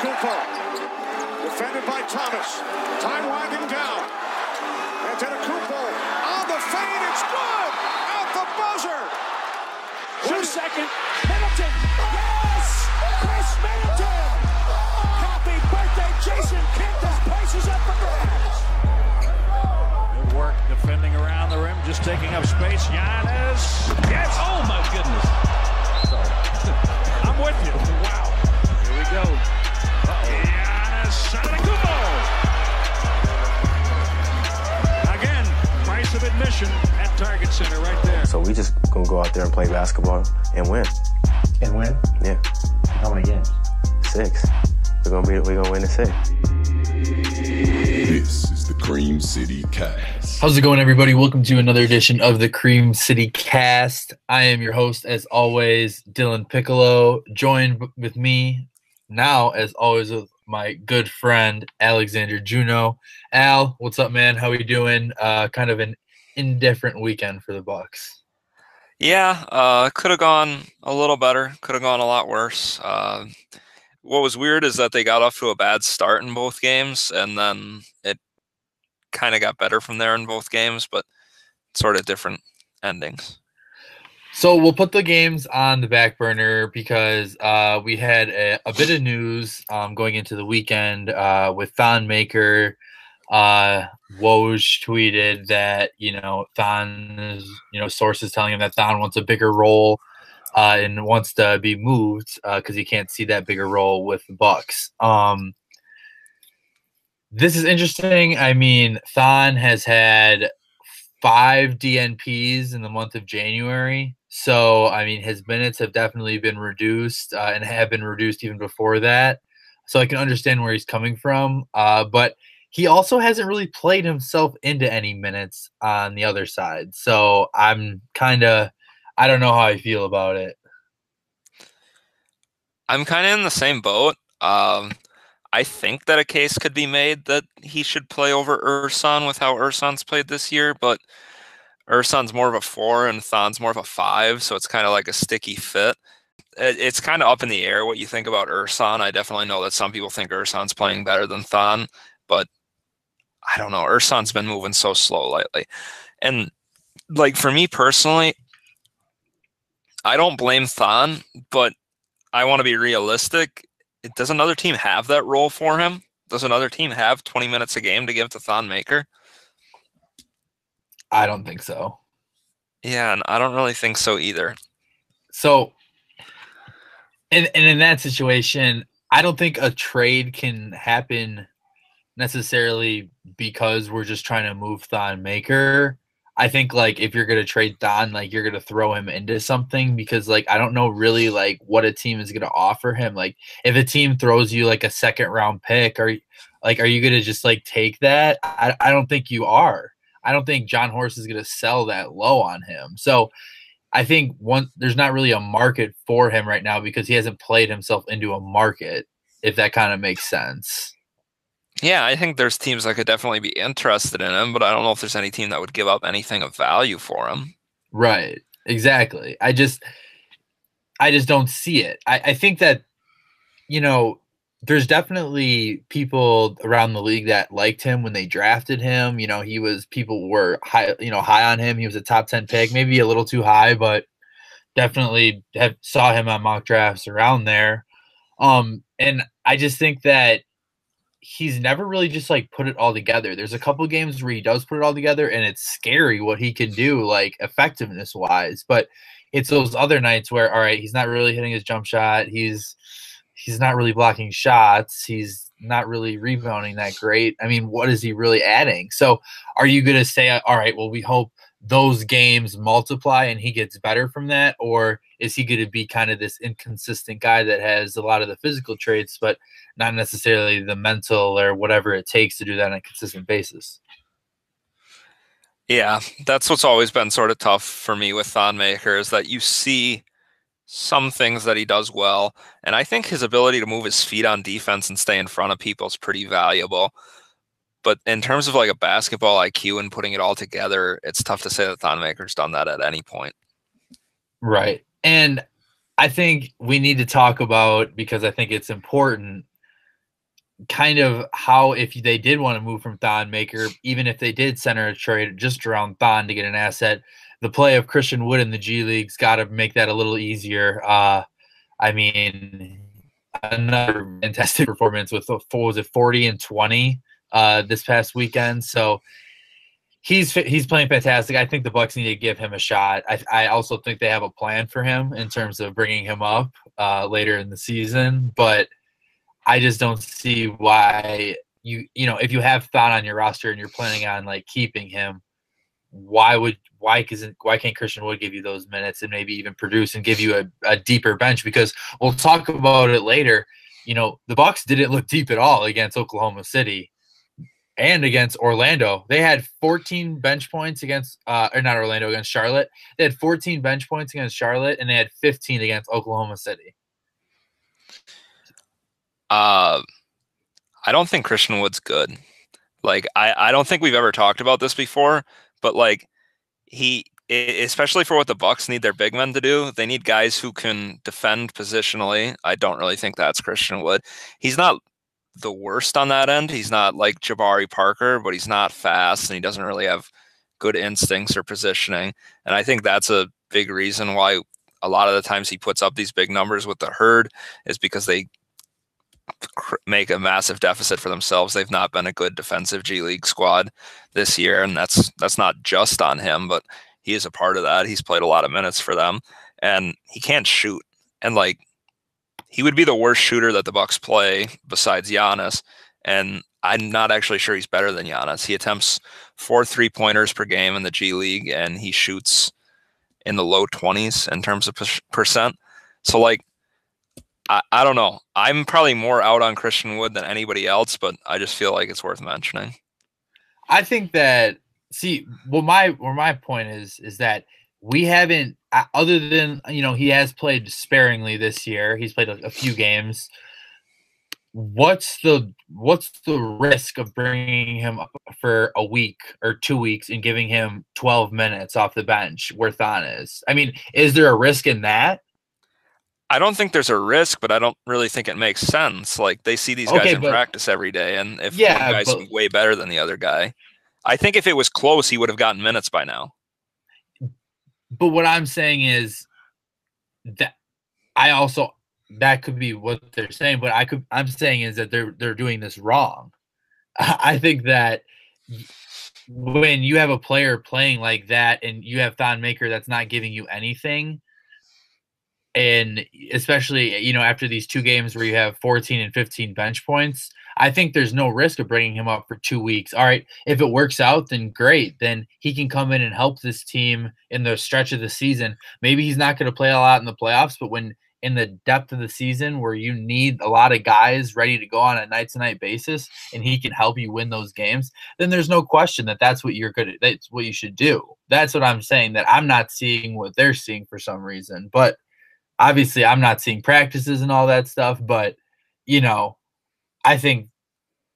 Antetokounmpo. Defended by Thomas. Time winding down. Antetokounmpo on the fade. It's good. At the buzzer. Two second. Middleton. Yes! Khris Middleton! Happy birthday, Jason Kidd. This place is up for grabs. Good work defending around the rim, just taking up space. Giannis. Yes. Oh my goodness. I'm with you. Wow. Here we go. Uh-oh. Giannis Antetokounmpo. Again, price of admission at Target Center right there. So we just gonna go out there and play basketball and win. And win? Yeah, How many games? six. We're gonna be we're gonna win the six. This is the Cream City Cast. How's it going, everybody? Welcome to another edition of the Cream City Cast. I am your host, as always, Dylan Piccolo, joined with me now, as always, with my good friend Alexander Juneau. Al, what's up, man? How we doing? Uh, kind of an indifferent weekend for the Bucks. Yeah, uh, could have gone a little better. Could have gone a lot worse. Uh, what was weird is that they got off to a bad start in both games, and then it kind of got better from there in both games, but sort of different endings. So we'll put the games on the back burner because uh, we had a, a bit of news um, going into the weekend uh, with Thon Maker. Uh, Woj tweeted that you know Thon is you know sources telling him that Thon wants a bigger role uh, and wants to be moved because he can't see that bigger role with the Bucks. Um, this is interesting. I mean, Thon has had five DNPs in the month of January. So, I mean, his minutes have definitely been reduced uh, and have been reduced even before that. So I can understand where he's coming from. Uh, but he also hasn't really played himself into any minutes on the other side. So I'm kind of, I don't know how I feel about it. I'm kind of in the same boat. Um, I think that a case could be made that he should play over Ersan with how Ersan's played this year, but Ersan's more of a four and Thon's more of a five, so it's kind of like a sticky fit. It, it's kind of up in the air what you think about Ersan. I definitely know that some people think Ersan's playing better than Thon, but I don't know. Ersan's been moving so slow lately. And like for me personally, I don't blame Thon, but I want to be realistic. Does another team have that role for him? Does another team have 20 minutes a game to give to Thon Maker? I don't think so. Yeah, and I don't really think so either. So, and, and in that situation, I don't think a trade can happen necessarily because we're just trying to move Thon Maker. I think like if you're gonna trade Thon, like you're gonna throw him into something because like I don't know really like what a team is gonna offer him. Like if a team throws you like a second round pick, are like are you gonna just like take that? I, I don't think you are. I don't think Jon Horst is gonna sell that low on him. So I think one there's not really a market for him right now because he hasn't played himself into a market, if that kind of makes sense. Yeah, I think there's teams that could definitely be interested in him, but I don't know if there's any team that would give up anything of value for him. Right. Exactly. I just I just don't see it. I, I think that, you know, there's definitely people around the league that liked him when they drafted him. You know, he was people were high, you know, high on him. He was a top 10 pick, maybe a little too high, but definitely have saw him on mock drafts around there. Um, and I just think that he's never really just like put it all together. There's a couple games where he does put it all together, and it's scary what he can do, like effectiveness wise. But it's those other nights where, all right, he's not really hitting his jump shot. He's he's not really blocking shots. He's not really rebounding that great. I mean, what is he really adding? So, are you going to say, all right, well, we hope those games multiply and he gets better from that, or is he going to be kind of this inconsistent guy that has a lot of the physical traits, but not necessarily the mental or whatever it takes to do that on a consistent basis? Yeah, that's what's always been sort of tough for me with Thon Maker is that you see some things that he does well, and I think his ability to move his feet on defense and stay in front of people is pretty valuable. But in terms of like a basketball IQ and putting it all together, it's tough to say that Thon Maker's done that at any point. Right. And I think we need to talk about because I think it's important kind of how if they did want to move from Thon Maker, even if they did center a trade just around Thon to get an asset, the play of Christian Wood in the G League's got to make that a little easier. Uh, I mean, another fantastic performance with what was it, forty and twenty uh, this past weekend. So he's he's playing fantastic. I think the Bucks need to give him a shot. I, I also think they have a plan for him in terms of bringing him up uh, later in the season, but I just don't see why you you know if you have Thon on your roster and you're planning on like keeping him, why would why isn't why can't Christian Wood give you those minutes and maybe even produce and give you a, a deeper bench? Because we'll talk about it later. You know the Bucks didn't look deep at all against Oklahoma City and against Orlando. They had 14 bench points against, uh, or not Orlando, against Charlotte. They had 14 bench points against Charlotte, and they had 15 against Oklahoma City. Uh, I don't think Christian Wood's good. Like, I, I don't think we've ever talked about this before, but like, he, especially for what the Bucks need their big men to do, they need guys who can defend positionally. I don't really think that's Christian Wood. He's not the worst on that end. He's not like Jabari Parker, but he's not fast and he doesn't really have good instincts or positioning. And I think that's a big reason why a lot of the times he puts up these big numbers with the herd is because they make a massive deficit for themselves. They've not been a good defensive G League squad this year, and that's that's not just on him, but he is a part of that. He's played a lot of minutes for them, and he can't shoot. And like he would be the worst shooter that the Bucks play besides Giannis, and I'm not actually sure he's better than Giannis. He attempts four three pointers per game in the G League, and he shoots in the low 20s in terms of percent. So, like, I, I don't know. I'm probably more out on Christian Wood than anybody else, but I just feel like it's worth mentioning. I think that see, well, my where my point is is that we haven't uh, other than you know he has played sparingly this year he's played a, a, few games what's the what's the risk of bringing him up for a week or two weeks and giving him 12 minutes off the bench where Thon is i mean is there a risk in that I don't think there's a risk, but I don't really think it makes sense. Like they see these guys okay, in but, practice every day, and if yeah, one guy's but, way better than the other guy, I think if it was close, he would have gotten minutes by now. But what I'm saying is that I also that could be what they're saying, but I could I'm saying is that they're they're doing this wrong. I think that when you have a player playing like that and you have Thon Maker that's not giving you anything, and especially you know after these two games where you have 14 and 15 bench points i think there's no risk of bringing him up for two weeks. All right if it works out then great. Then he can come in and help this team in the stretch of the season. Maybe he's not going to play a lot in the playoffs but when in the depth of the season where you need a lot of guys ready to go on a night to night basis and he can help you win those games then there's no question that that's what you're good at that's what you should do. That's what i'm saying that i'm not seeing what they're seeing for some reason. But obviously I'm not seeing practices and all that stuff, but you know, I think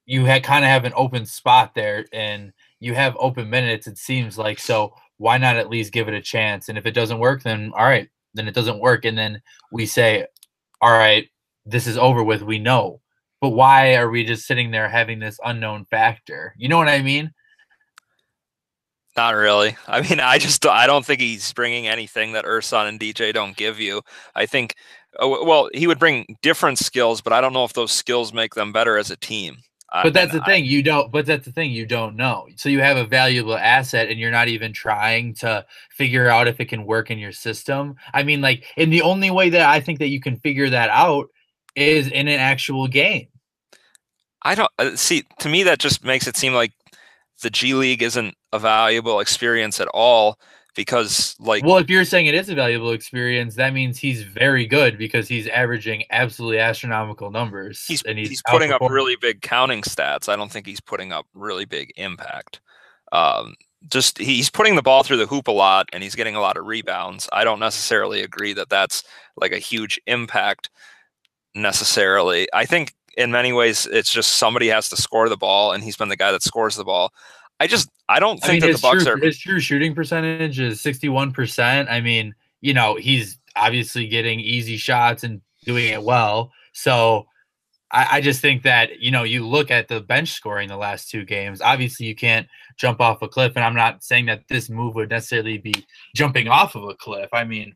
you had kind of have an open spot there and you have open minutes, it seems like. So why not at least give it a chance? And if it doesn't work, then all right, then it doesn't work. And then we say, all right, this is over with. We know. But why are we just sitting there having this unknown factor? You know what I mean? Not really. I mean, I just I don't think he's bringing anything that Ersan and DJ don't give you. I think, oh, well, he would bring different skills, but I don't know if those skills make them better as a team. But that's the thing you don't. But that's the thing you don't know. So you have a valuable asset, and you're not even trying to figure out if it can work in your system. I mean, like, and the only way that I think that you can figure that out is in an actual game. I don't uh, see. To me, that just makes it seem like the G League isn't a valuable experience at all because like well if you're saying it is a valuable experience that means he's very good because he's averaging absolutely astronomical numbers he's, and he's, he's putting up really big counting stats. I don't think he's putting up really big impact. Um, just he's putting the ball through the hoop a lot and he's getting a lot of rebounds. I don't necessarily agree that that's like a huge impact necessarily. I think in many ways it's just somebody has to score the ball and he's been the guy that scores the ball I just I don't think I mean, that the Bucks true, are his true shooting percentage is sixty one percent. I mean, you know, he's obviously getting easy shots and doing it well. So I, I just think that you know you look at the bench scoring the last two games. Obviously, you can't jump off a cliff, and I'm not saying that this move would necessarily be jumping off of a cliff. I mean,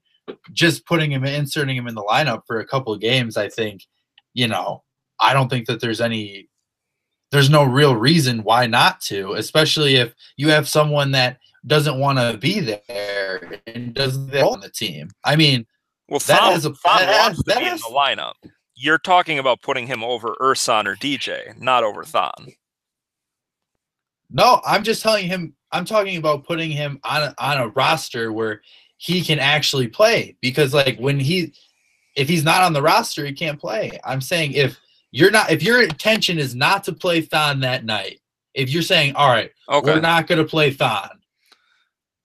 just putting him, inserting him in the lineup for a couple of games. I think, you know, I don't think that there's any, there's no real reason why not to, especially if you have someone that doesn't want to be there and doesn't on the team. I mean, Well, That has a- Thon that has- that has- in the lineup. You're talking about putting him over Ersan or DJ, not over Thon. No, I'm just telling him. I'm talking about putting him on a, on a roster where he can actually play. Because like when he, if he's not on the roster, he can't play. I'm saying if you're not, if your intention is not to play Thon that night, if you're saying, all right, Okay. we're not going to play Thon,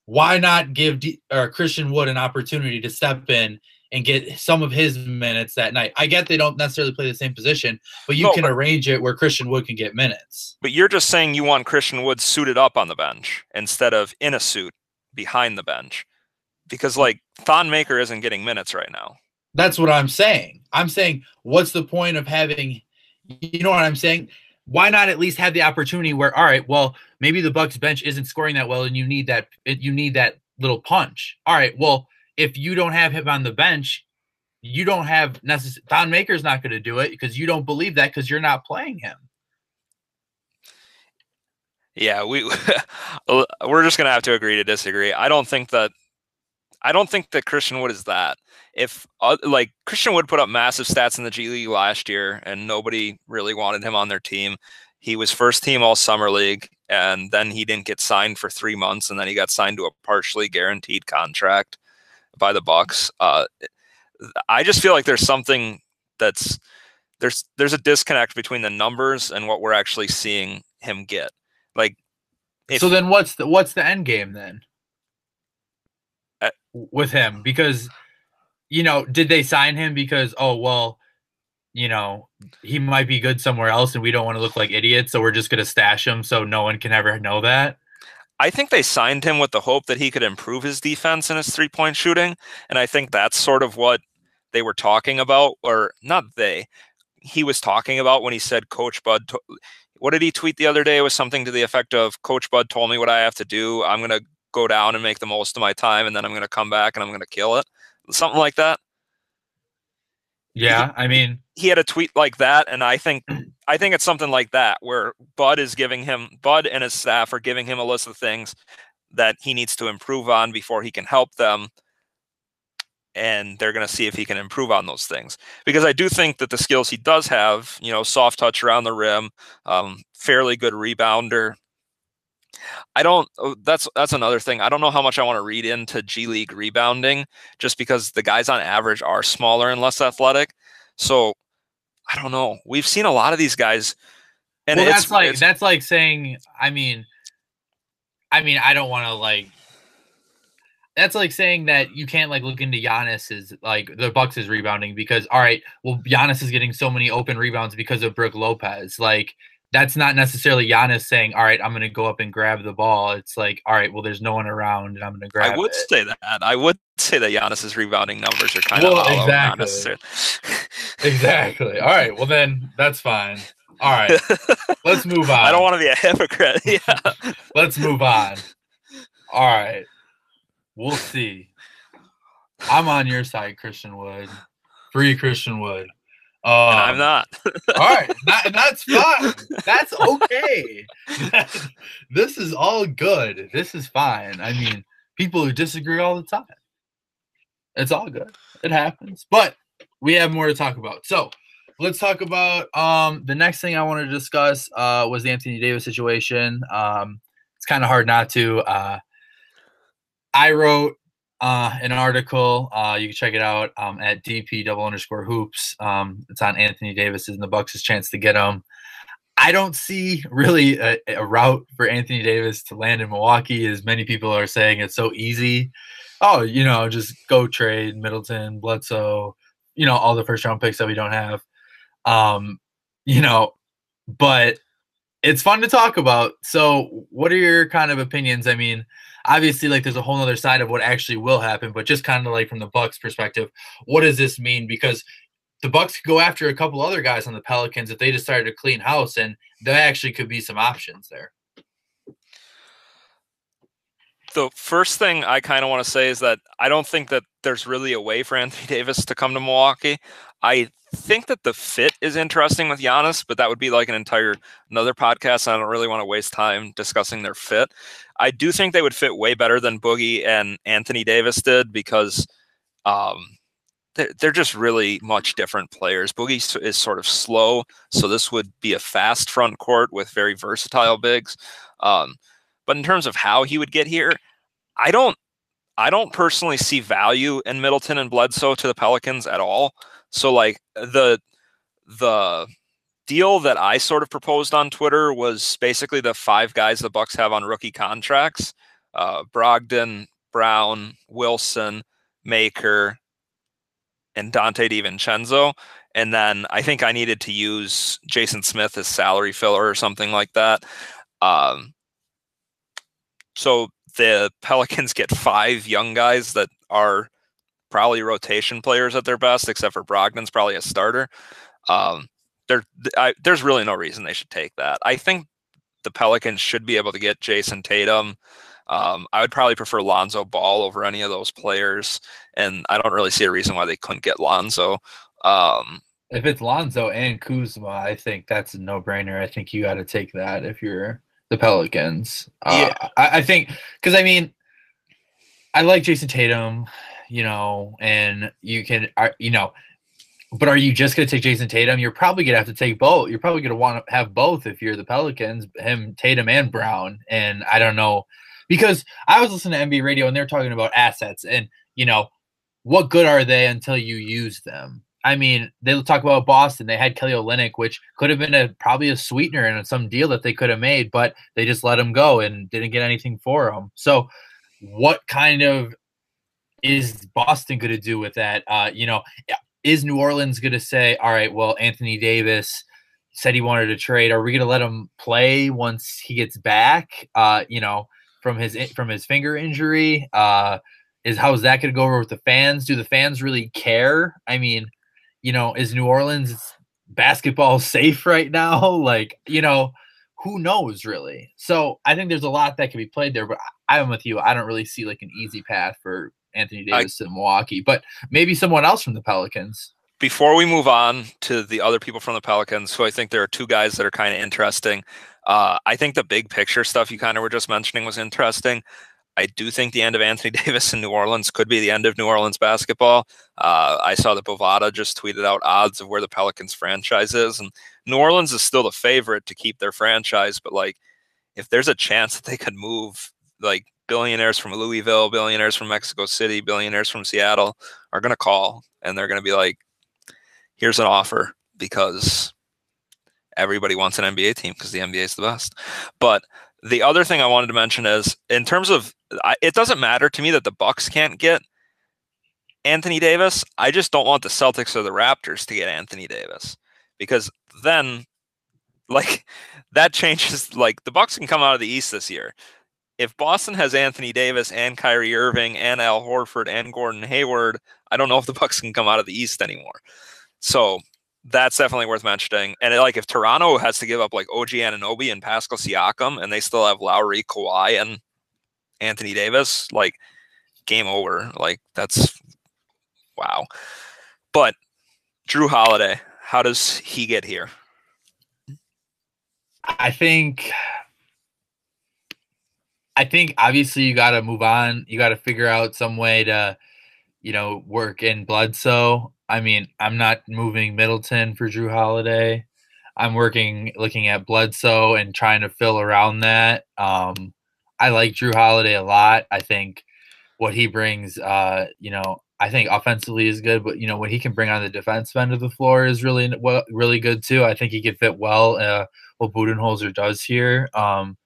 why not give D, or Christian Wood an opportunity to step in and get some of his minutes that night? I get they don't necessarily play the same position, but you No, can but- arrange it where Christian Wood can get minutes. But you're just saying you want Christian Wood suited up on the bench instead of in a suit behind the bench. Because like Thon Maker isn't getting minutes right now. That's what I'm saying. I'm saying, what's the point of having, you know what I'm saying? Why not at least have the opportunity where, all right, well, maybe the Bucks bench isn't scoring that well, and you need that, you need that little punch. All right, well, if you don't have him on the bench, you don't have necessary. Thon Maker's not going to do it because you don't believe that because you're not playing him. Yeah, we we're just gonna have to agree to disagree. I don't think that I don't think that Christian Wood is that. If uh, like Christian Wood put up massive stats in the G League last year, and nobody really wanted him on their team. He was first team All Summer League, and then he didn't get signed for three months, and then he got signed to a partially guaranteed contract by the Bucks. Uh, I just feel like there's something that's there's there's a disconnect between the numbers and what we're actually seeing him get. Like, if, so then, what's the what's the end game then with him? Because you know, did they sign him because oh well, you know, he might be good somewhere else, and we don't want to look like idiots, so we're just gonna stash him so no one can ever know that. I think they signed him with the hope that he could improve his defense and his three point shooting. And I think that's sort of what they were talking about, or not they. He was talking about when he said, Coach Bud, to- what did he tweet the other day? It was something to the effect of, Coach Bud told me what I have to do. I'm going to go down and make the most of my time, and then I'm going to come back and I'm going to kill it. Something like that. Yeah, I mean, he had a tweet like that and i think i think it's something like that where bud is giving him bud and his staff are giving him a list of things that he needs to improve on before he can help them and they're going to see if he can improve on those things because i do think that the skills he does have you know soft touch around the rim um, fairly good rebounder I don't. oh, That's that's another thing. I don't know how much I want to read into G League rebounding, just because the guys on average are smaller and less athletic. So I don't know. We've seen a lot of these guys, and well, it's that's like that's like saying. I mean, I mean, I don't want to like. That's like saying that you can't like look into Giannis's like the Bucks is rebounding because all right, well Giannis is getting so many open rebounds because of Brook Lopez. Like that's not necessarily Giannis saying, "All right, I'm going to go up and grab the ball." It's like, "All right, well there's no one around and I'm going to grab I would it." say that. I would say that Giannis's rebounding numbers are kind Well, of hollow, not exactly. necessarily. Exactly. All right, well then that's fine. All right, let's move on. I don't want to be a hypocrite. Yeah. Let's move on. All right. We'll see. I'm on your side, Christian Wood. Free Christian Wood. Um, I'm not. All right. That, that's fine. That's okay. this is all good. This is fine. I mean, people who disagree all the time. It's all good. It happens. But we have more to talk about. So let's talk about um the next thing I wanted to discuss uh was the Anthony Davis situation. Um it's kind of hard not to. Uh I wrote uh an article. Uh you can check it out um at DP double underscore hoops. Um it's on Anthony Davis and the Bucks' chance to get him. I don't see really a, a route for Anthony Davis to land in Milwaukee as many people are saying it's so easy. Oh, you know, just go trade Middleton, Bledsoe, you know, all the first round picks that we don't have. Um, you know, but it's fun to talk about. So, what are your kind of opinions? I mean, obviously, like there's a whole other side of what actually will happen, but just kind of like from the Bucks' perspective, what does this mean? Because the Bucks could go after a couple other guys on the Pelicans if they decided to clean house, and there actually could be some options there. The first thing I kind of want to say is that I don't think that there's really a way for Anthony Davis to come to Milwaukee. I think that the fit is interesting with Giannis, but that would be like an entire another podcast. I don't really want to waste time discussing their fit. I do think they would fit way better than Boogie and Anthony Davis did because um, they're, they're just really much different players. Boogie is sort of slow, so this would be a fast front court with very versatile bigs. Um, but in terms of how he would get here, I don't I don't personally see value in Middleton and Bledsoe to the Pelicans at all. So like the the deal that I sort of proposed on Twitter was basically the five guys the Bucks have on rookie contracts: uh, Brogdon, Brown, Wilson, Maker, and Donte DiVincenzo. And then I think I needed to use Jason Smith as salary filler or something like that. Um, so the Pelicans get five young guys that are probably rotation players at their best, except for Brogdon's probably a starter. Um, there, I, there's really no reason they should take that. I think the Pelicans should be able to get Jayson Tatum. Um, I would probably prefer Lonzo Ball over any of those players, and I don't really see a reason why they couldn't get Lonzo. Um, if it's Lonzo and Kuzma, I think that's a no-brainer. I think you got to take that if you're the Pelicans. Uh, yeah, I, I think because I mean, I like Jayson Tatum, you know, and you can, you know, but are you just going to take Jayson Tatum? You're probably going to have to take both. You're probably going to want to have both if you're the Pelicans, him, Tatum, and Brown. And I don't know because I was listening to NBA radio and they're talking about assets and you know what good are they until you use them? I mean, they talk about Boston. They had Kelly Olynyk, which could have been a probably a sweetener and some deal that they could have made, but they just let him go and didn't get anything for him. So, what kind of is Boston going to do with that? Uh, you know, is New Orleans going to say, "All right, well, Anthony Davis said he wanted to trade. Are we going to let him play once he gets back?" Uh, you know, from his from his finger injury. Uh, is how is that going to go over with the fans? Do the fans really care? I mean, you know, is New Orleans basketball safe right now? Like, you know, who knows really? So I think there's a lot that can be played there, but I, am with you. I don't really see like an easy path for Anthony Davis I, to Milwaukee, but maybe someone else from the Pelicans. Before we move on to the other people from the Pelicans, who I think there are two guys that are kind of interesting. Uh, I think the big picture stuff you kind of were just mentioning was interesting. I do think the end of Anthony Davis in New Orleans could be the end of New Orleans basketball. Uh, I saw that Bovada just tweeted out odds of where the Pelicans franchise is, and New Orleans is still the favorite to keep their franchise. But like, if there's a chance that they could move, like billionaires from Louisville, billionaires from Mexico City, billionaires from Seattle are going to call, and they're going to be like, "Here's an offer," because everybody wants an NBA team because the NBA is the best. But the other thing I wanted to mention is in terms of it doesn't matter to me that the Bucks can't get Anthony Davis. I just don't want the Celtics or the Raptors to get Anthony Davis because then like that changes like the Bucks can come out of the East this year. If Boston has Anthony Davis and Kyrie Irving and Al Horford and Gordon Hayward, I don't know if the Bucks can come out of the East anymore. So that's definitely worth mentioning. And it, like if Toronto has to give up like OG Anunoby and Pascal Siakam, and they still have Lowry, Kawhi, and Anthony Davis, like game over. Like that's wow. But Jrue Holiday, how does he get here? I think I think obviously you got to move on. You got to figure out some way to, you know, work in Bledsoe. I mean, I'm not moving Middleton for Jrue Holiday. I'm working looking at Bledsoe and trying to fill around that. Um, I like Jrue Holiday a lot. I think what he brings, uh, you know, I think offensively is good, but you know what he can bring on the defense end of the floor is really really good too. I think he could fit well uh, what Budenholzer does here, um,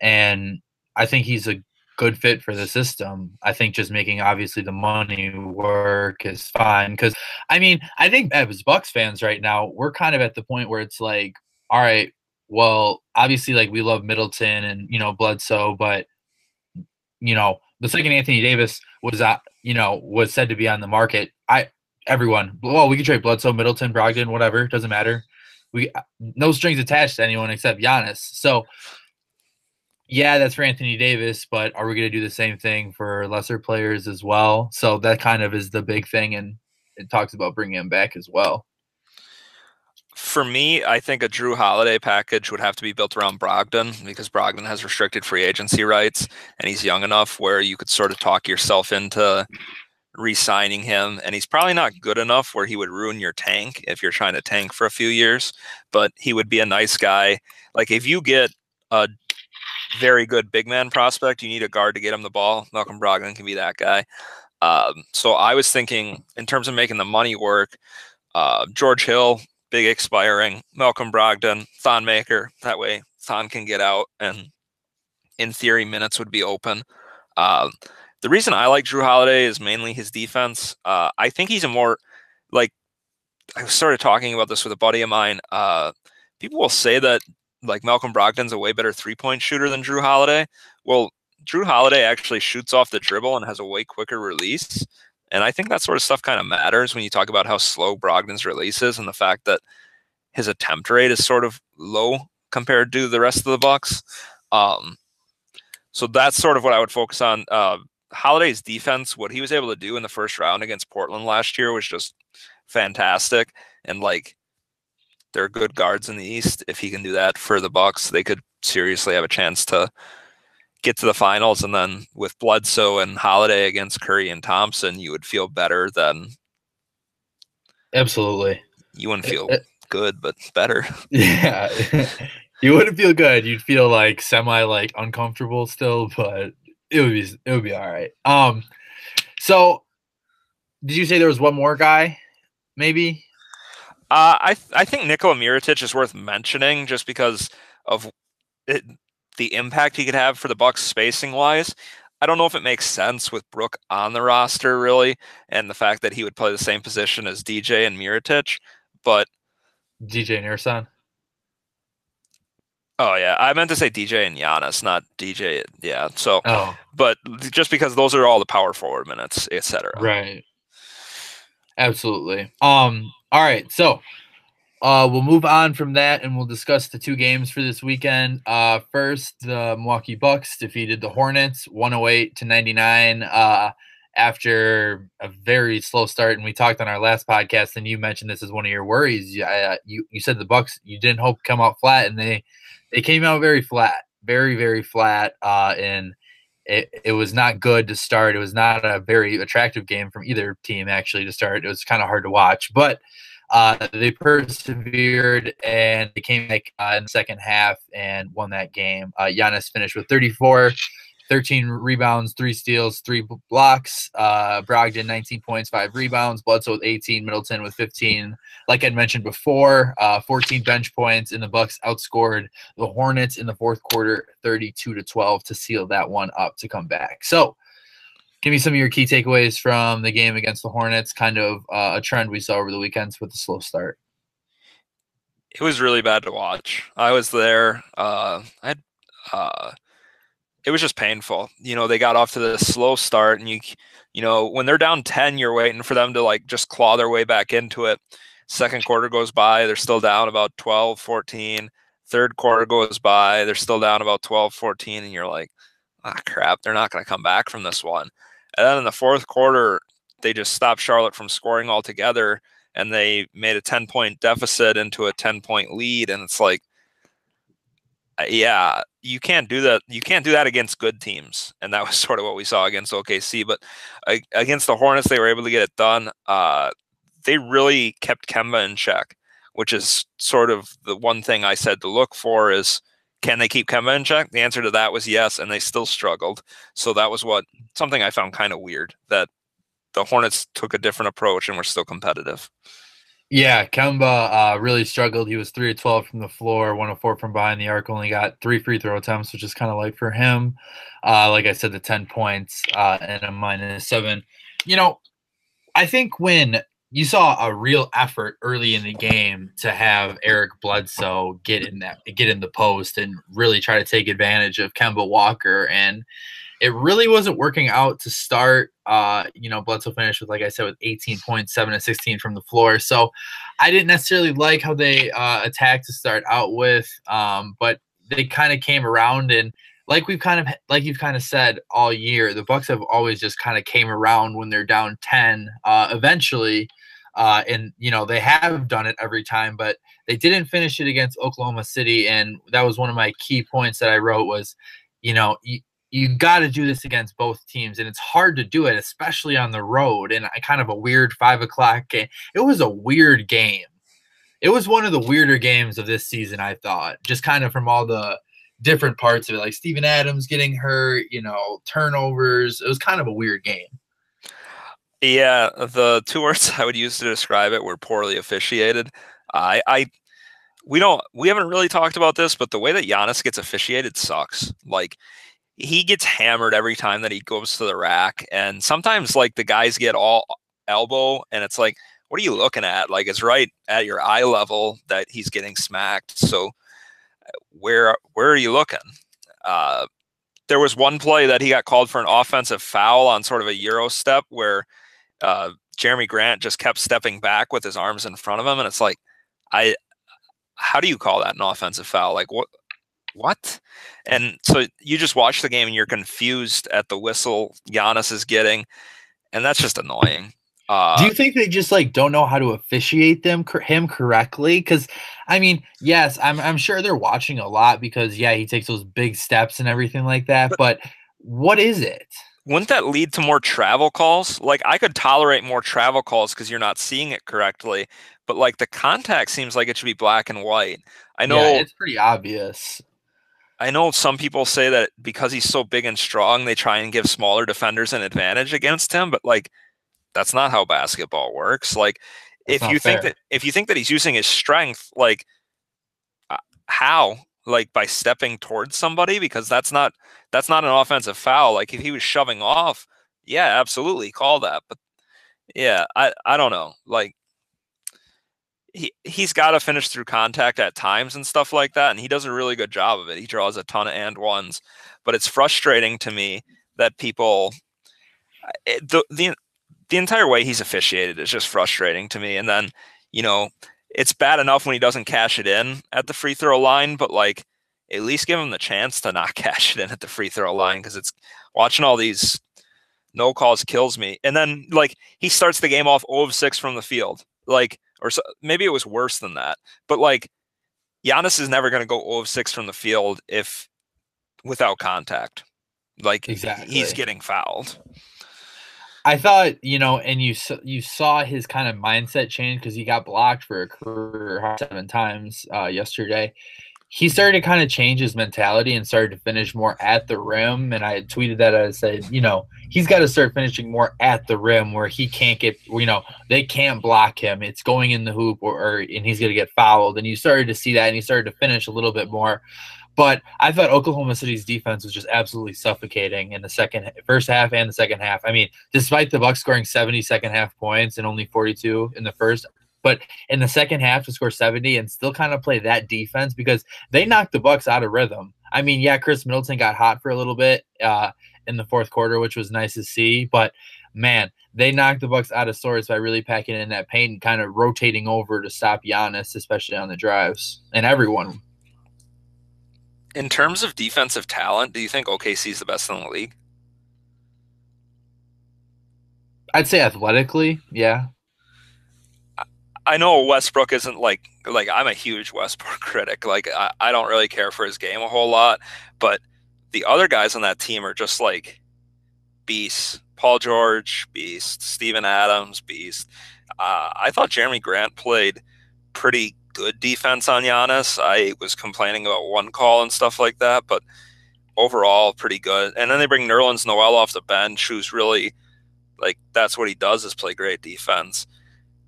and I think he's a good fit for the system. I think just making obviously the money work is fine because I mean I think as Bucks fans right now we're kind of at the point where it's like, all right, well obviously like we love Middleton and you know Bledsoe, but you know the second Anthony Davis was uh, you know was said to be on the market, I everyone. Well, we can trade Bledsoe, Middleton, Brogdon, whatever. Doesn't matter. We no strings attached to anyone except Giannis. So yeah, that's for Anthony Davis, but are we going to do the same thing for lesser players as well? So that kind of is the big thing, and it talks about bringing him back as well. For me, I think a Jrue Holiday package would have to be built around Brogdon because Brogdon has restricted free agency rights, and he's young enough where you could sort of talk yourself into re-signing him and he's probably not good enough where he would ruin your tank if you're trying to tank for a few years but he would be a nice guy like if you get a very good big man prospect. You need a guard to get him the ball. Malcolm Brogdon can be that guy. Um, so I was thinking, in terms of making the money work, uh, George Hill, big expiring, Malcolm Brogdon, Thon Maker. That way, Thon can get out, and in theory, minutes would be open. Uh, the reason I like Jrue Holiday is mainly his defense. Uh, I think he's a more like I started talking about this with a buddy of mine. Uh, people will say that like Malcolm Brogdon's a way better three point shooter than Jrue Holiday. Well, Jrue Holiday actually shoots off the dribble and has a way quicker release. And I think that sort of stuff kind of matters when you talk about how slow Brogdon's release is and the fact that his attempt rate is sort of low compared to the rest of the Bucks. Um, so that's sort of what I would focus on. Uh, Holiday's defense, what he was able to do in the first round against Portland last year was just fantastic. And like they're good guards in the East. If he can do that for the Bucks, they could seriously have a chance to get to the finals. And then with Bledsoe and Holiday against Curry and Thompson, you would feel better than. Absolutely. You wouldn't feel good, but better. Yeah. you wouldn't feel good. You'd feel like semi like uncomfortable still, but it would be it would be all right. Um so did you say there was one more guy maybe uh, I th- I think Nikola Mirotic is worth mentioning just because of it, the impact he could have for the Bucks spacing wise. I don't know if it makes sense with Brook on the roster really, and the fact that he would play the same position as DJ and Mirotic, but DJ and Ersan. Oh yeah, I meant to say DJ and Giannis, not DJ. Yeah, so oh. but just because those are all the power forward minutes, etc. Right. Absolutely. Um. All right. So uh, we'll move on from that and we'll discuss the two games for this weekend. Uh, first, the Milwaukee Bucks defeated the Hornets 108 to 99 uh, after a very slow start. And we talked on our last podcast, and you mentioned this as one of your worries. Uh, you you said the Bucks you didn't hope to come out flat, and they they came out very flat, very very flat. Uh, and it, it was not good to start. It was not a very attractive game from either team actually to start. It was kind of hard to watch, but uh, they persevered and they came back uh, in the second half and won that game. Uh, Giannis finished with 34, 13 rebounds, three steals, three blocks. Uh, Brogdon 19 points, five rebounds. Bledsoe with 18, Middleton with 15. Like I'd mentioned before, uh, 14 bench points, and the Bucks outscored the Hornets in the fourth quarter, 32 to 12, to seal that one up to come back. So give me some of your key takeaways from the game against the Hornets. Kind of uh, a trend we saw over the weekends with the slow start. It was really bad to watch. I was there. Uh, I had, uh, it was just painful. You know, they got off to the slow start, and you, you know, when they're down ten, you're waiting for them to like just claw their way back into it. Second quarter goes by, they're still down about 12, 14. Third quarter goes by, they're still down about 12, 14, and you're like, ah, crap, they're not going to come back from this one. And then in the fourth quarter, they just stopped Charlotte from scoring altogether and they made a 10 point deficit into a 10 point lead. And it's like, yeah, you can't do that. You can't do that against good teams. And that was sort of what we saw against OKC. But uh, against the Hornets, they were able to get it done. Uh, they really kept Kemba in check, which is sort of the one thing I said to look for is can they keep Kemba in check? The answer to that was yes, and they still struggled. So that was what something I found kind of weird that the Hornets took a different approach and were still competitive. Yeah, Kemba uh, really struggled. He was three of twelve from the floor, one of four from behind the arc. Only got three free throw attempts, which is kind of light for him. Uh, like I said, the ten points uh, and a minus seven. You know, I think when you saw a real effort early in the game to have Eric Bledsoe get in that get in the post and really try to take advantage of Kemba Walker and it really wasn't working out to start. Uh, you know, Bledsoe finished with, like I said, with 18 points, 7 and 16 from the floor. So I didn't necessarily like how they uh, attacked to start out with, um, but they kind of came around and like we've kind of like you've kind of said all year, the Bucks have always just kind of came around when they're down 10 uh, eventually. Uh, and you know they have done it every time, but they didn't finish it against Oklahoma City, and that was one of my key points that I wrote was, you know, you, got to do this against both teams, and it's hard to do it, especially on the road. And I uh, kind of a weird five o'clock game. It was a weird game. It was one of the weirder games of this season, I thought, just kind of from all the different parts of it, like Steven Adams getting hurt, you know, turnovers. It was kind of a weird game. Yeah, the two words I would use to describe it were poorly officiated. I, I, we don't, we haven't really talked about this, but the way that Giannis gets officiated sucks. Like, he gets hammered every time that he goes to the rack, and sometimes like the guys get all elbow, and it's like, what are you looking at? Like, it's right at your eye level that he's getting smacked. So, where where are you looking? Uh, there was one play that he got called for an offensive foul on sort of a euro step where uh, Jerami Grant just kept stepping back with his arms in front of him, and it's like, I, how do you call that an offensive foul? Like what? What? And so you just watch the game and you're confused at the whistle Giannis is getting, and that's just annoying. Uh, Do you think they just like don't know how to officiate them him correctly? Because I mean, yes, I'm I'm sure they're watching a lot because yeah, he takes those big steps and everything like that. But, but what is it? Wouldn't that lead to more travel calls? Like I could tolerate more travel calls because you're not seeing it correctly, but like the contact seems like it should be black and white. I know yeah, it's pretty obvious. I know some people say that because he's so big and strong, they try and give smaller defenders an advantage against him, but like that's not how basketball works. Like that's if you fair. think that if you think that he's using his strength, like uh, how? Like by stepping towards somebody because that's not that's not an offensive foul. Like if he was shoving off, yeah, absolutely call that. But yeah, I I don't know. Like he he's got to finish through contact at times and stuff like that, and he does a really good job of it. He draws a ton of and ones, but it's frustrating to me that people it, eh, the the the entire way he's officiated is just frustrating to me. And then, you know, it's bad enough when he doesn't cash it in at the free throw line, but like at least give him the chance to not cash it in at the free throw line because it's watching all these no calls kills me. And then like he starts the game off 0 of 6 from the field. Like, or so, maybe it was worse than that. But like Giannis is never going to go 0 of 6 from the field if without contact. Like exactly. he's getting fouled. I thought, you know, and you you saw his kind of mindset change because he got blocked for a career seven times uh, yesterday. He started to kind of change his mentality and started to finish more at the rim. And I tweeted that I said, you know, he's got to start finishing more at the rim where he can't get, you know, they can't block him. It's going in the hoop or, or and he's going to get fouled. And you started to see that, and he started to finish a little bit more. But I thought Oklahoma City's defense was just absolutely suffocating in the second, first half and the second half. I mean, despite the Bucks scoring 70 second half points and only 42 in the first, but in the second half to score 70 and still kind of play that defense because they knocked the Bucks out of rhythm. I mean, yeah, Khris Middleton got hot for a little bit uh, in the fourth quarter, which was nice to see. But man, they knocked the Bucks out of sorts by really packing in that paint and kind of rotating over to stop Giannis, especially on the drives, and everyone in terms of defensive talent, do you think OKC is the best in the league? I'd say athletically, yeah. I know Westbrook isn't like like I'm a huge Westbrook critic. Like I, I don't really care for his game a whole lot, but the other guys on that team are just like beasts. Paul George, beast. Steven Adams, beast. Uh, I thought Jerami Grant played pretty good defense on Giannis. I was complaining about one call and stuff like that, but overall pretty good. And then they bring Nerlens Noel off the bench, who's really like that's what he does is play great defense.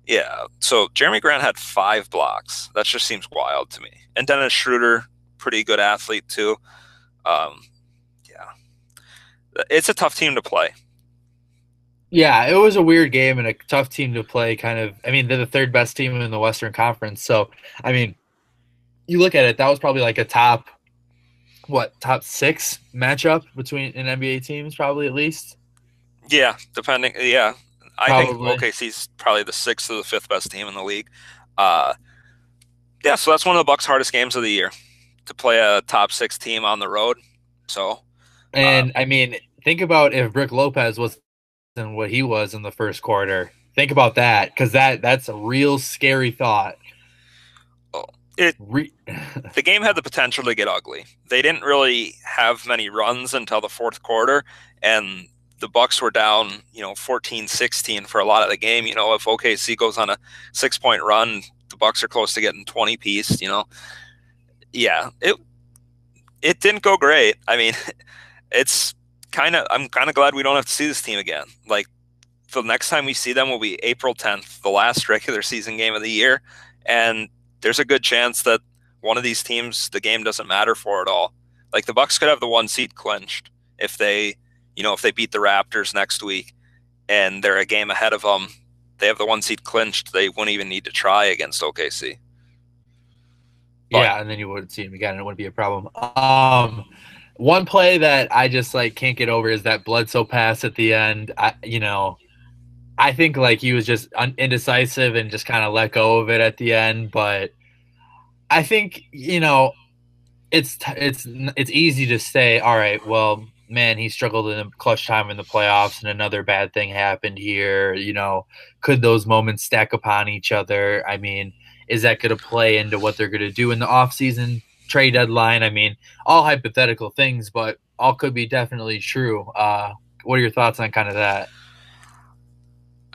Yeah. So Jerami Grant had five blocks. That just seems wild to me. And Dennis Schroeder, pretty good athlete too. Um, yeah. It's a tough team to play. Yeah, it was a weird game and a tough team to play. Kind of, I mean, they're the third best team in the Western Conference. So, I mean, you look at it, that was probably like a top what top six matchup between an NBA teams, probably at least. Yeah, depending. Yeah, I Probably. think OKC's probably the sixth or the fifth best team in the league. Uh, yeah, so that's one of the Bucks' hardest games of the year to play a top six team on the road. So And I mean, think about if Brook Lopez was and what he was in the first quarter. Think about that because that that's a real scary thought. Oh, it- Re- the game had the potential to get ugly. They didn't really have many runs until the fourth quarter, and the Bucks were down, you know, 14-16 for a lot of the game. You know, if OKC goes on a six-point run, the Bucks are close to getting 20 piece, you know. Yeah, it it didn't go great. I mean, it's kind of I'm kind of glad we don't have to see this team again. Like the next time we see them will be April 10th, the last regular season game of the year, and there's a good chance that one of these teams the game doesn't matter for at all. Like the Bucks could have the one seed clinched if they, you know, if they beat the Raptors next week and they're a game ahead of them. They have the one seed clinched. They wouldn't even need to try against OKC. But- yeah, and then you wouldn't see him again, and it wouldn't be a problem. Um, one play that I just like can't get over is that Bledsoe pass at the end. I, you know, I think like he was just un- indecisive and just kind of let go of it at the end. But I think you know, it's t- it's it's easy to say, all right, well, man, he struggled in the clutch time in the playoffs, and another bad thing happened here. You know, could those moments stack upon each other? I mean is that going to play into what they're going to do in the offseason trade deadline? I mean, all hypothetical things, but all could be definitely true. Uh, what are your thoughts on kind of that?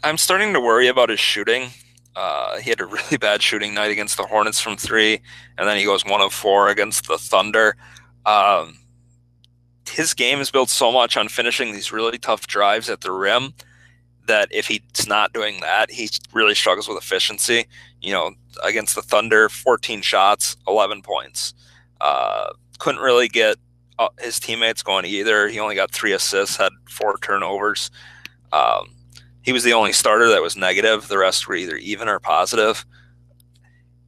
I'm starting to worry about his shooting. Uh, he had a really bad shooting night against the Hornets from three, and then he goes one of four against the Thunder. Um, his game is built so much on finishing these really tough drives at the rim that if he's not doing that, he really struggles with efficiency. You know, against the Thunder, 14 shots, 11 points. Uh, couldn't really get uh, his teammates going either. He only got three assists, had four turnovers. Um, he was the only starter that was negative. The rest were either even or positive.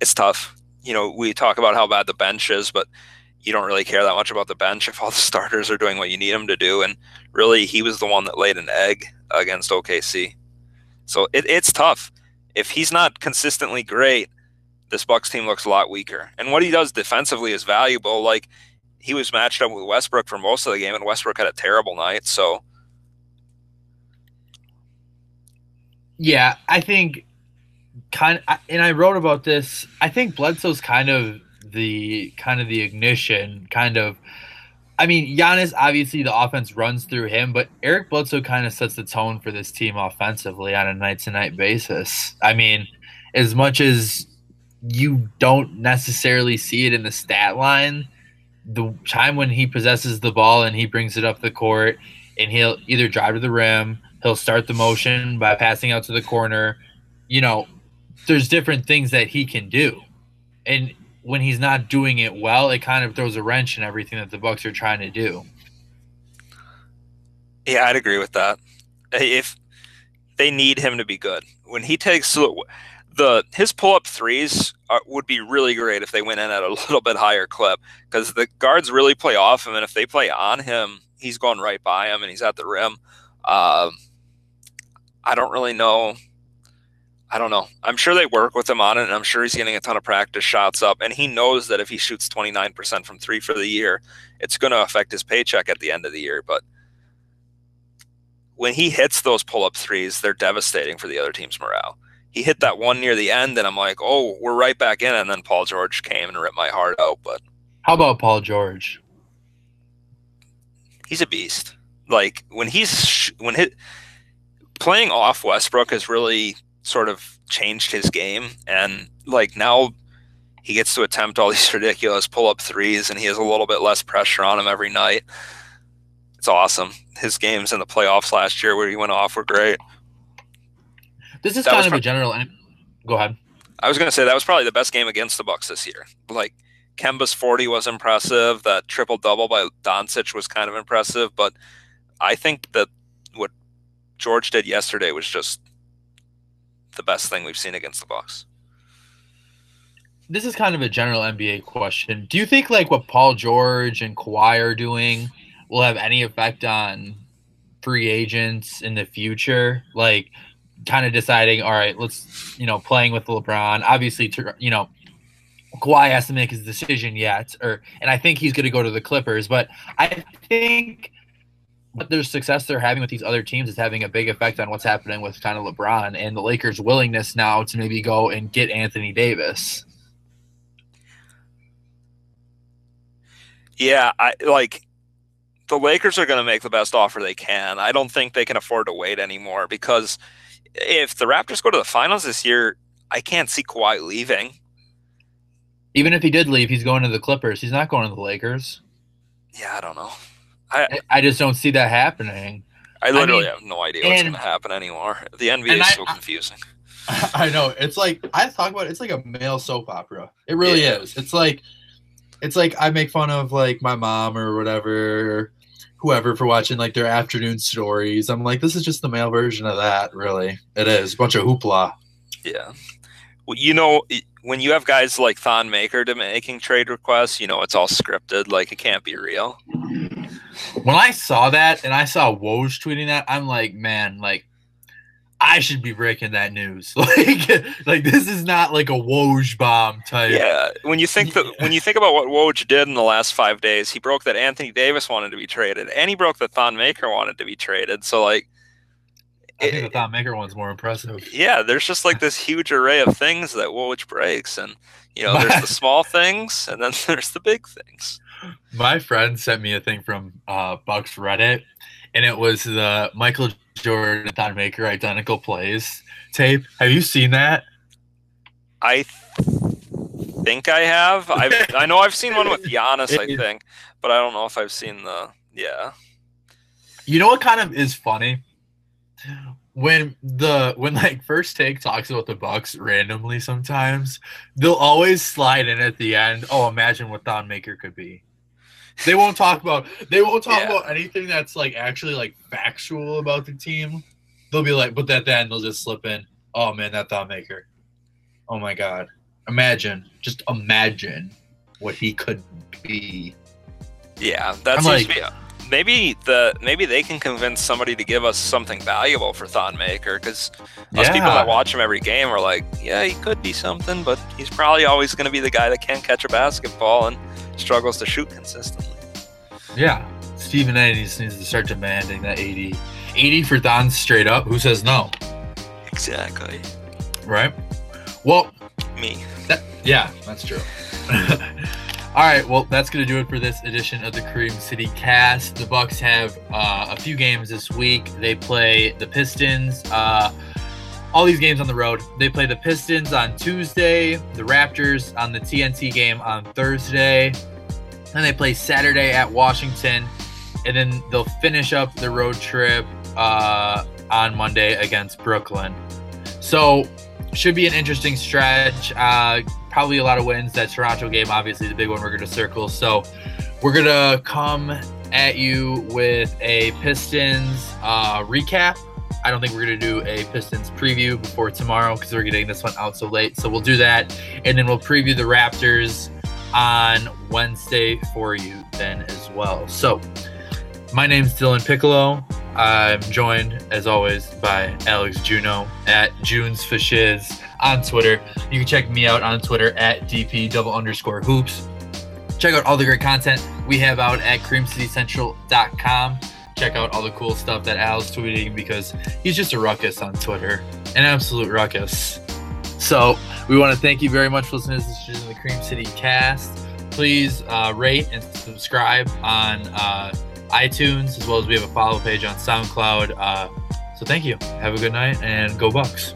It's tough. You know, we talk about how bad the bench is, but you don't really care that much about the bench if all the starters are doing what you need them to do. And really, he was the one that laid an egg against OKC. So it, it's tough. If he's not consistently great, this Bucks team looks a lot weaker. And what he does defensively is valuable. Like he was matched up with Westbrook for most of the game, and Westbrook had a terrible night. So Yeah, I think kind of, and I wrote about this. I think Bledsoe's kind of the kind of the ignition, kind of. I mean, Giannis obviously the offense runs through him, but Eric Bledsoe kind of sets the tone for this team offensively on a night to night basis. I mean, as much as you don't necessarily see it in the stat line, the time when he possesses the ball and he brings it up the court and he'll either drive to the rim, he'll start the motion by passing out to the corner. You know, there's different things that he can do. And when he's not doing it well, it kind of throws a wrench in everything that the Bucks are trying to do. Yeah, I'd agree with that. If they need him to be good, when he takes the his pull up threes are, would be really great if they went in at a little bit higher clip because the guards really play off him, and if they play on him, he's going right by him and he's at the rim. Um, I don't really know. I don't know. I'm sure they work with him on it, and I'm sure he's getting a ton of practice shots up. And he knows that if he shoots 29% from three for the year, it's going to affect his paycheck at the end of the year. But when he hits those pull up threes, they're devastating for the other team's morale. He hit that one near the end, and I'm like, oh, we're right back in. And then Paul George came and ripped my heart out. But How about Paul George? he's a beast. Like when he's sh- when hit playing off Westbrook has really sort of changed his game, and like now he gets to attempt all these ridiculous pull up threes, and he has a little bit less pressure on him every night. It's awesome. His games in the playoffs last year where he went off were great. This is That kind of prob- a general. Go ahead. I was going to say that was probably the best game against the Bucks this year. Like Kemba's 40 was impressive. That triple double by Doncic was kind of impressive, but I think that what George did yesterday was just the best thing we've seen against the Bucks. this is kind of a general NBA question. Do you think like what Paul George and Kawhi are doing will have any effect on free agents in the future? Like, kind of deciding, all right, let's you know playing with LeBron. Obviously, to, you know, Kawhi has to make his decision yet, or and I think he's going to go to the Clippers. But I think what their success they're having with these other teams is having a big effect on what's happening with kind of LeBron and the Lakers' willingness now to maybe go and get Anthony Davis. Yeah, I like the Lakers are going to make the best offer they can. I don't think they can afford to wait anymore because if the Raptors go to the finals this year, I can't see Kawhi leaving. Even if he did leave, he's going to the Clippers. He's not going to the Lakers. Yeah, I don't know. I I just don't see that happening. I literally I mean, have no idea what's going to happen anymore. The NBA is I- so I- confusing. I know. It's like I talk about it, it's like a male soap opera. It really Yeah. is. It's like it's like I make fun of like my mom or whatever whoever for watching like their afternoon stories. I'm like, this is just the male version of that, really. It is. A bunch of hoopla. Yeah. Well, you know, when you have guys like Thon Maker to making trade requests, you know it's all scripted. Like it can't be real. When I saw that and I saw Woj tweeting that, I'm like, man, like I should be breaking that news. Like, like this is not like a Woj bomb type. Yeah. When you think that when you think about what Woj did in the last five days, he broke that Anthony Davis wanted to be traded, and he broke that Thon Maker wanted to be traded. So like, I think the Thon Maker one's more impressive. yeah, there's just like this huge array of things that Woj breaks, and you know, there's the small things, and then there's the big things. My friend sent me a thing from uh, Bucks Reddit, and it was the Michael Jordan Thon Maker identical plays tape. Have you seen that? I th- think I have. I I know I've seen one with Giannis, I think, but I don't know if I've seen the yeah. You know what kind of is funny? When the when like first take talks about the Bucks randomly sometimes, they'll always slide in at the end. Oh, imagine what Thon Maker could be. They won't talk about they won't talk Yeah. about anything that's like actually like factual about the team. They'll be like, but at the end they'll just slip in. Oh man, that Thon Maker. Oh my god. Imagine, just imagine what he could be. Yeah, that I'm seems like- to be. Maybe the maybe they can convince somebody to give us something valuable for Thon Maker because us people that watch him every game are like, yeah, he could be something, but he's probably always going to be the guy that can't catch a basketball and struggles to shoot consistently. Yeah. Stephen A needs, needs to start demanding that AD. AD for Thon straight up. Who says no? Exactly. Right? Well, Me. that, yeah, that's true. All right, well, that's going to do it for this edition of the Cream City Cast. The Bucks have uh, a few games this week. They play the Pistons. Uh, all these games on the road. They play the Pistons on Tuesday, the Raptors on the TNT game on Thursday. Then they play Saturday at Washington, and then they'll finish up the road trip uh, on Monday against Brooklyn. So should be an interesting stretch. Probably a lot of wins. That Toronto game, obviously, the big one we're going to circle. So we're going to come at you with a Pistons uh, recap. I don't think we're going to do a Pistons preview before tomorrow because we're getting this one out so late. So we'll do that. And then we'll preview the Raptors on Wednesday for you then as well. So my name's Dylan Piccolo. I'm joined, as always, by Alex Juneau at junesfoshiz on Twitter. You can check me out on Twitter at DP double underscore hoops. Check out all the great content we have out at creamcitycentral.com. Check out all the cool stuff that Al's tweeting because he's just a ruckus on Twitter, an absolute ruckus. So we want to thank you very much for listening to this the Cream City Cast. Please uh, rate and subscribe on uh, iTunes as well as we have a follow page on SoundCloud. Uh, so thank you. Have a good night and go Bucks.